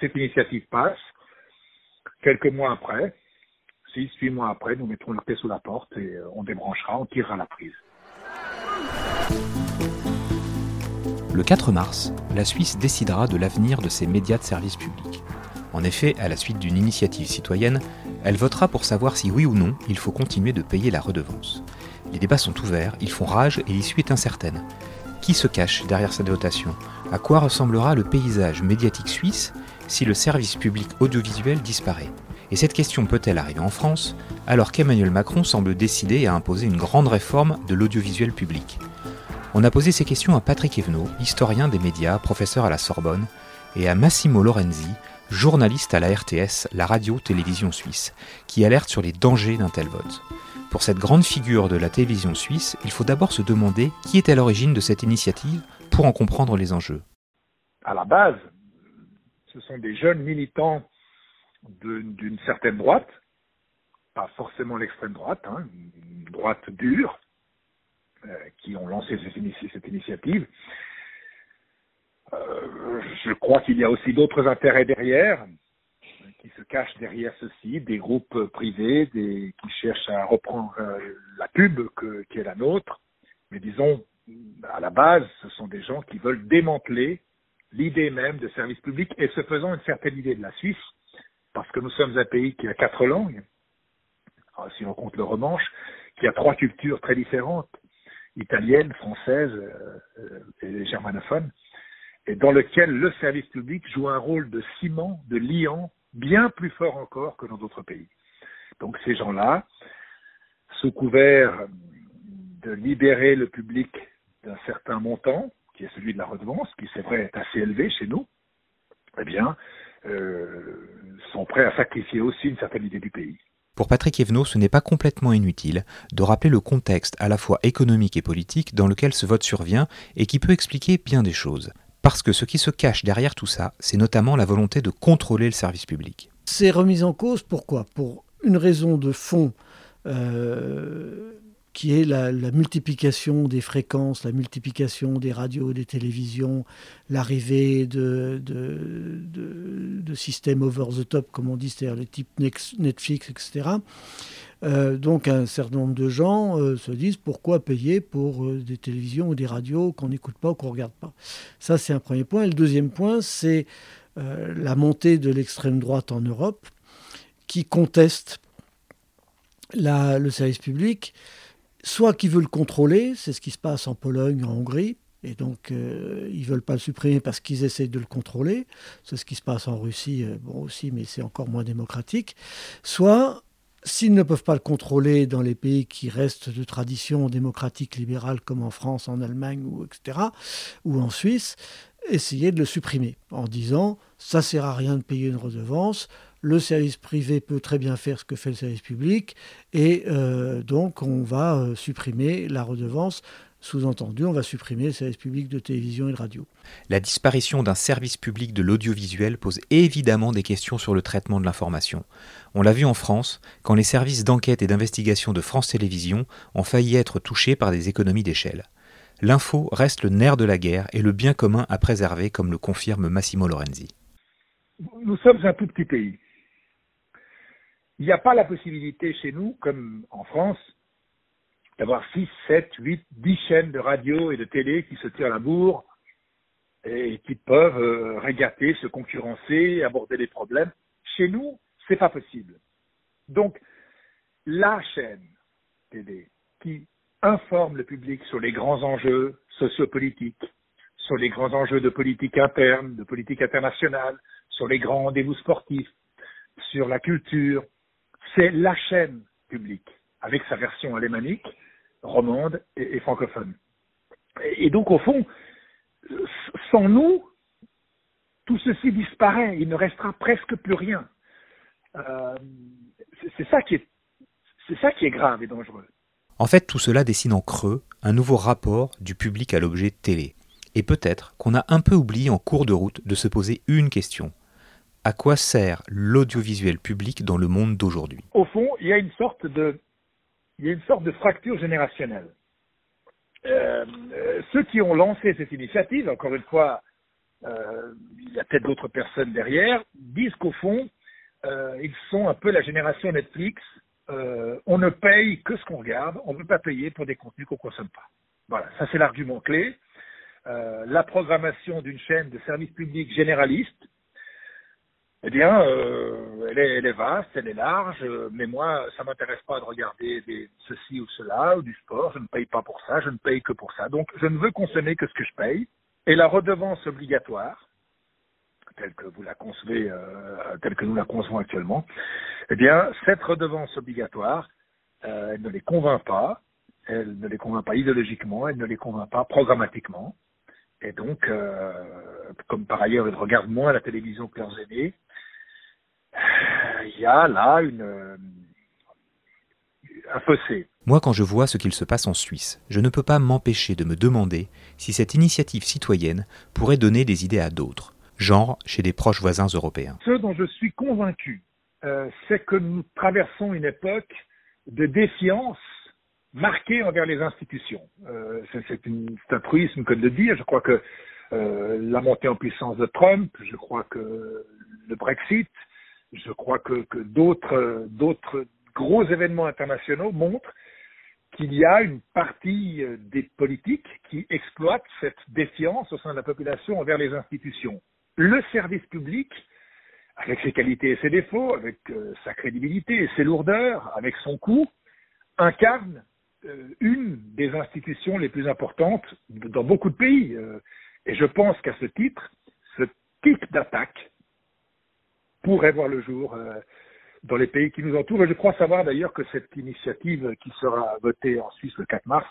Cette initiative passe. Quelques mois après, six, huit mois après, nous mettrons le pied sous la porte et euh, on débranchera, on tirera la prise. Le 4 mars, la Suisse décidera de l'avenir de ses médias de service public. En effet, à la suite d'une initiative citoyenne, elle votera pour savoir si oui ou non il faut continuer de payer la redevance. Les débats sont ouverts, ils font rage et l'issue est incertaine. Qui se cache derrière cette votation? À quoi ressemblera le paysage médiatique suisse? Si le service public audiovisuel disparaît Et cette question peut-elle arriver en France alors qu'Emmanuel Macron semble décidé à imposer une grande réforme de l'audiovisuel public? On a posé ces questions à Patrick Evenot, historien des médias, professeur à la Sorbonne, et à Massimo Lorenzi, journaliste à la RTS, la radio-télévision suisse, qui alerte sur les dangers d'un tel vote. Pour cette grande figure de la télévision suisse, il faut d'abord se demander qui est à l'origine de cette initiative pour en comprendre les enjeux. À la base, ce sont des jeunes militants d'une certaine droite, pas forcément l'extrême droite, hein, une droite dure, euh, qui ont lancé cette, initiative. Euh, je crois qu'il y a aussi d'autres intérêts derrière, qui se cachent derrière ceci, des groupes privés qui cherchent à reprendre euh, la pub qui est la nôtre. Mais disons, à la base, ce sont des gens qui veulent démanteler l'idée même de service public et se faisant une certaine idée de la Suisse, parce que nous sommes un pays qui a quatre langues, si on compte le romanche, qui a trois cultures très différentes, italienne, française euh, euh, et germanophone, et dans lequel le service public joue un rôle de ciment, de liant, bien plus fort encore que dans d'autres pays. Donc ces gens-là, sous couvert de libérer le public d'un certain montant, qui est celui de la redevance, qui c'est vrai est assez élevé chez nous, eh bien, euh, sont prêts à sacrifier aussi une certaine idée du pays. Pour Patrick Evenot, ce n'est pas complètement inutile de rappeler le contexte à la fois économique et politique dans lequel ce vote survient et qui peut expliquer bien des choses. Parce que ce qui se cache derrière tout ça, c'est notamment la volonté de contrôler le service public. C'est remis en cause pourquoi? Pour une raison de fond euh, qui est la, multiplication des fréquences, la multiplication des radios, des télévisions, l'arrivée de, de, systèmes over the top, comme on dit, c'est-à-dire les types Netflix, etc. Euh, donc un certain nombre de gens euh, se disent pourquoi payer pour euh, des télévisions ou des radios qu'on n'écoute pas ou qu'on ne regarde pas? Ça, c'est un premier point. Et le deuxième point, c'est la montée de l'extrême droite en Europe qui conteste le service public soit qu'ils veulent le contrôler, c'est ce qui se passe en Pologne, en Hongrie, et donc euh, ils ne veulent pas le supprimer parce qu'ils essaient de le contrôler, c'est ce qui se passe en Russie, euh, bon aussi, mais c'est encore moins démocratique, soit s'ils ne peuvent pas le contrôler dans les pays qui restent de tradition démocratique libérale comme en France, en Allemagne, ou etc., ou en Suisse, essayer de le supprimer en disant ça sert à rien de payer une redevance, le service privé peut très bien faire ce que fait le service public, et euh, donc on va euh, supprimer la redevance. Sous-entendu, on va supprimer le service public de télévision et de radio. La disparition d'un service public de l'audiovisuel pose évidemment des questions sur le traitement de l'information. On l'a vu en France, quand les services d'enquête et d'investigation de France Télévisions ont failli être touchés par des économies d'échelle. L'info reste le nerf de la guerre et le bien commun à préserver, comme le confirme Massimo Lorenzi. Nous sommes un tout petit pays. Il n'y a pas la possibilité chez nous, comme en France, d'avoir 6, 7, 8, 10 chaînes de radio et de télé qui se tirent la bourre et qui peuvent euh, régater, se concurrencer, aborder des problèmes. Chez nous, c'est pas possible. Donc, la chaîne télé qui informe le public sur les grands enjeux sociopolitiques, sur les grands enjeux de politique interne, de politique internationale, sur les grands rendez-vous sportifs, sur la culture, c'est la chaîne publique, avec sa version alémanique, romande et, francophone. Et, donc, au fond, sans nous, tout ceci disparaît, il ne restera presque plus rien. Euh, c'est ça qui est c'est ça qui est grave et dangereux. En fait, tout cela dessine en creux un nouveau rapport du public à l'objet télé. Et peut-être qu'on a un peu oublié en cours de route de se poser une question. À quoi sert l'audiovisuel public dans le monde d'aujourd'hui Au fond, il y a une sorte de, sorte de fracture générationnelle. Euh, euh, ceux qui ont lancé cette initiative, encore une fois, euh, il y a peut-être d'autres personnes derrière, disent qu'au fond, ils sont un peu la génération Netflix. On ne paye que ce qu'on regarde, on ne veut pas payer pour des contenus qu'on consomme pas. Voilà, ça c'est l'argument clé. La programmation d'une chaîne de service public généraliste, eh bien, euh, elle, est, elle, est, vaste, elle est large, mais moi, ça m'intéresse pas de regarder des, ceci ou cela, ou du sport, je ne paye pas pour ça, je ne paye que pour ça. Donc, je ne veux consommer que ce que je paye. Et la redevance obligatoire, telle que vous la concevez, euh, telle que nous la concevons actuellement, eh bien, cette redevance obligatoire, euh, elle ne les convainc pas, elle ne les convainc pas idéologiquement, elle ne les convainc pas programmatiquement. Et donc, euh, comme par ailleurs ils regardent moins la télévision que leurs aînés, il y a là une, un fossé. Moi, quand je vois ce qu'il se passe en Suisse, je ne peux pas m'empêcher de me demander si cette initiative citoyenne pourrait donner des idées à d'autres, genre chez des proches voisins européens. Ce dont je suis convaincu, euh, c'est que nous traversons une époque de défiance marquée envers les institutions. Euh, c'est un truisme que de le dire. Je crois que euh, la montée en puissance de Trump, je crois que le Brexit, je crois que, que d'autres d'autres gros événements internationaux montrent qu'il y a une partie des politiques qui exploitent cette défiance au sein de la population envers les institutions. Le service public, avec ses qualités et ses défauts, avec euh, sa crédibilité et ses lourdeurs, avec son coût, incarne euh, une des institutions les plus importantes dans beaucoup de pays. Euh, et je pense qu'à ce titre, ce type d'attaque pourrait voir le jour dans les pays qui nous entourent. Et je crois savoir d'ailleurs que cette initiative qui sera votée en Suisse le 4 mars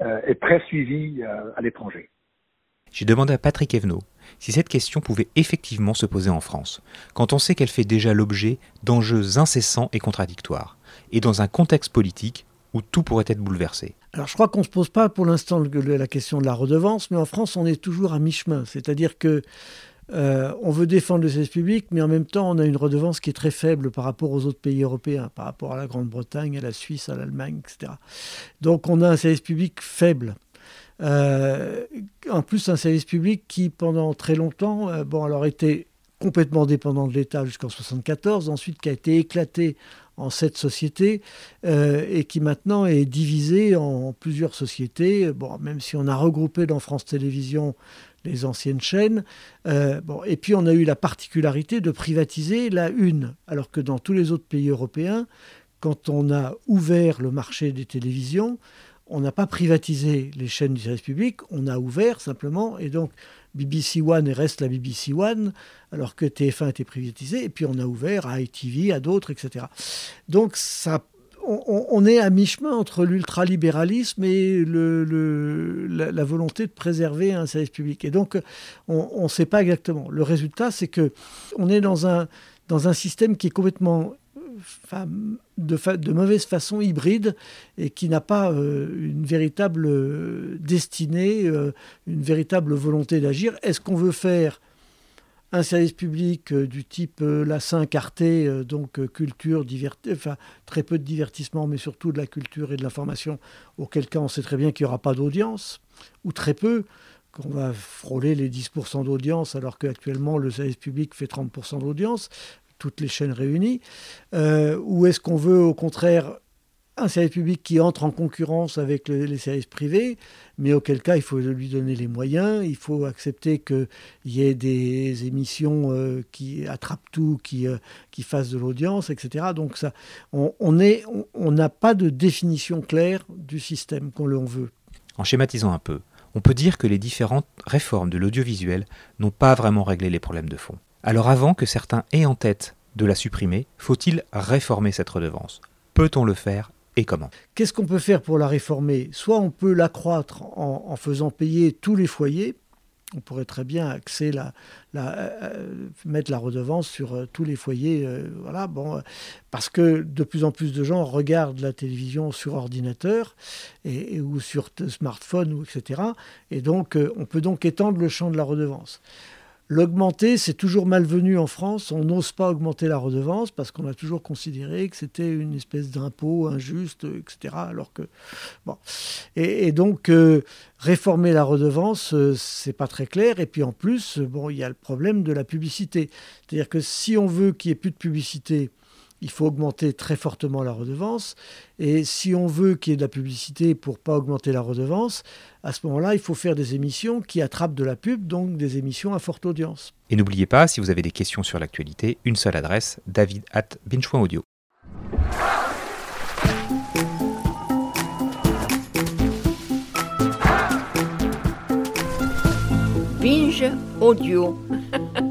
est très suivie à l'étranger. J'ai demandé à Patrick Evenot si cette question pouvait effectivement se poser en France, quand on sait qu'elle fait déjà l'objet d'enjeux incessants et contradictoires, et dans un contexte politique où tout pourrait être bouleversé. Alors je crois qu'on ne se pose pas pour l'instant la question de la redevance, mais en France on est toujours à mi-chemin, c'est-à-dire que euh, on veut défendre le service public, mais en même temps, on a une redevance qui est très faible par rapport aux autres pays européens, par rapport à la Grande-Bretagne, à la Suisse, à l'Allemagne, etc. Donc on a un service public faible. Euh, en plus, un service public qui, pendant très longtemps, euh, bon, alors était complètement dépendant de l'État jusqu'en 1974, ensuite qui a été éclaté en sept sociétés et qui maintenant est divisé en plusieurs sociétés. Même si on a regroupé dans France Télévisions les anciennes chaînes. Euh, bon, et puis on a eu la particularité de privatiser la une, alors que dans tous les autres pays européens, quand on a ouvert le marché des télévisions, on n'a pas privatisé les chaînes du service public, on a ouvert simplement, et donc BBC One reste la BBC One, alors que TF1 a été privatisé, et puis on a ouvert à ITV, à d'autres, etc. Donc ça, on, est à mi-chemin entre l'ultralibéralisme et la, volonté de préserver un service public. Et donc on ne sait pas exactement. Le résultat, c'est que on est dans un, dans un système qui est complètement de, mauvaise façon hybride et qui n'a pas euh, une véritable destinée, euh, une véritable volonté d'agir. Est-ce qu'on veut faire un service public du type la 5 Arte, donc culture, enfin, très peu de divertissement, mais surtout de la culture et de l'information, auquel cas on sait très bien qu'il n'y aura pas d'audience, ou très peu, qu'on va frôler les 10% d'audience, alors qu'actuellement le service public fait 30% d'audience toutes les chaînes réunies. Euh, Ou est-ce qu'on veut au contraire un service public qui entre en concurrence avec les services privés, mais auquel cas il faut lui donner les moyens, il faut accepter qu'il y ait des émissions euh, qui attrapent tout, qui, euh, qui fassent de l'audience, etc. Donc ça, on n'a on, pas de définition claire du système qu'on veut. En schématisant un peu, on peut dire que les différentes réformes de l'audiovisuel n'ont pas vraiment réglé les problèmes de fond. Alors avant que certains aient en tête de la supprimer, faut-il réformer cette redevance? Peut-on le faire? Et comment Qu'est-ce qu'on peut faire pour la réformer? Soit on peut l'accroître en, faisant payer tous les foyers, On pourrait très bien axer la, mettre la redevance sur tous les foyers, voilà, bon, parce que de plus en plus de gens regardent la télévision sur ordinateur et, ou sur smartphone, ou etc. Et donc, on peut donc étendre le champ de la redevance. L'augmenter, c'est toujours malvenu en France. On n'ose pas augmenter la redevance parce qu'on a toujours considéré que c'était une espèce d'impôt injuste, etc. Et, donc euh, réformer la redevance, euh, c'est pas très clair. Et puis en plus, bon, il y a le problème de la publicité. C'est-à-dire que si on veut qu'il n'y ait plus de publicité, il faut augmenter très fortement la redevance. Et si on veut qu'il y ait de la publicité pour pas augmenter la redevance, à ce moment-là, il faut faire des émissions qui attrapent de la pub, donc des émissions à forte audience. Et n'oubliez pas, si vous avez des questions sur l'actualité, une seule adresse, david at audio. Binge Audio.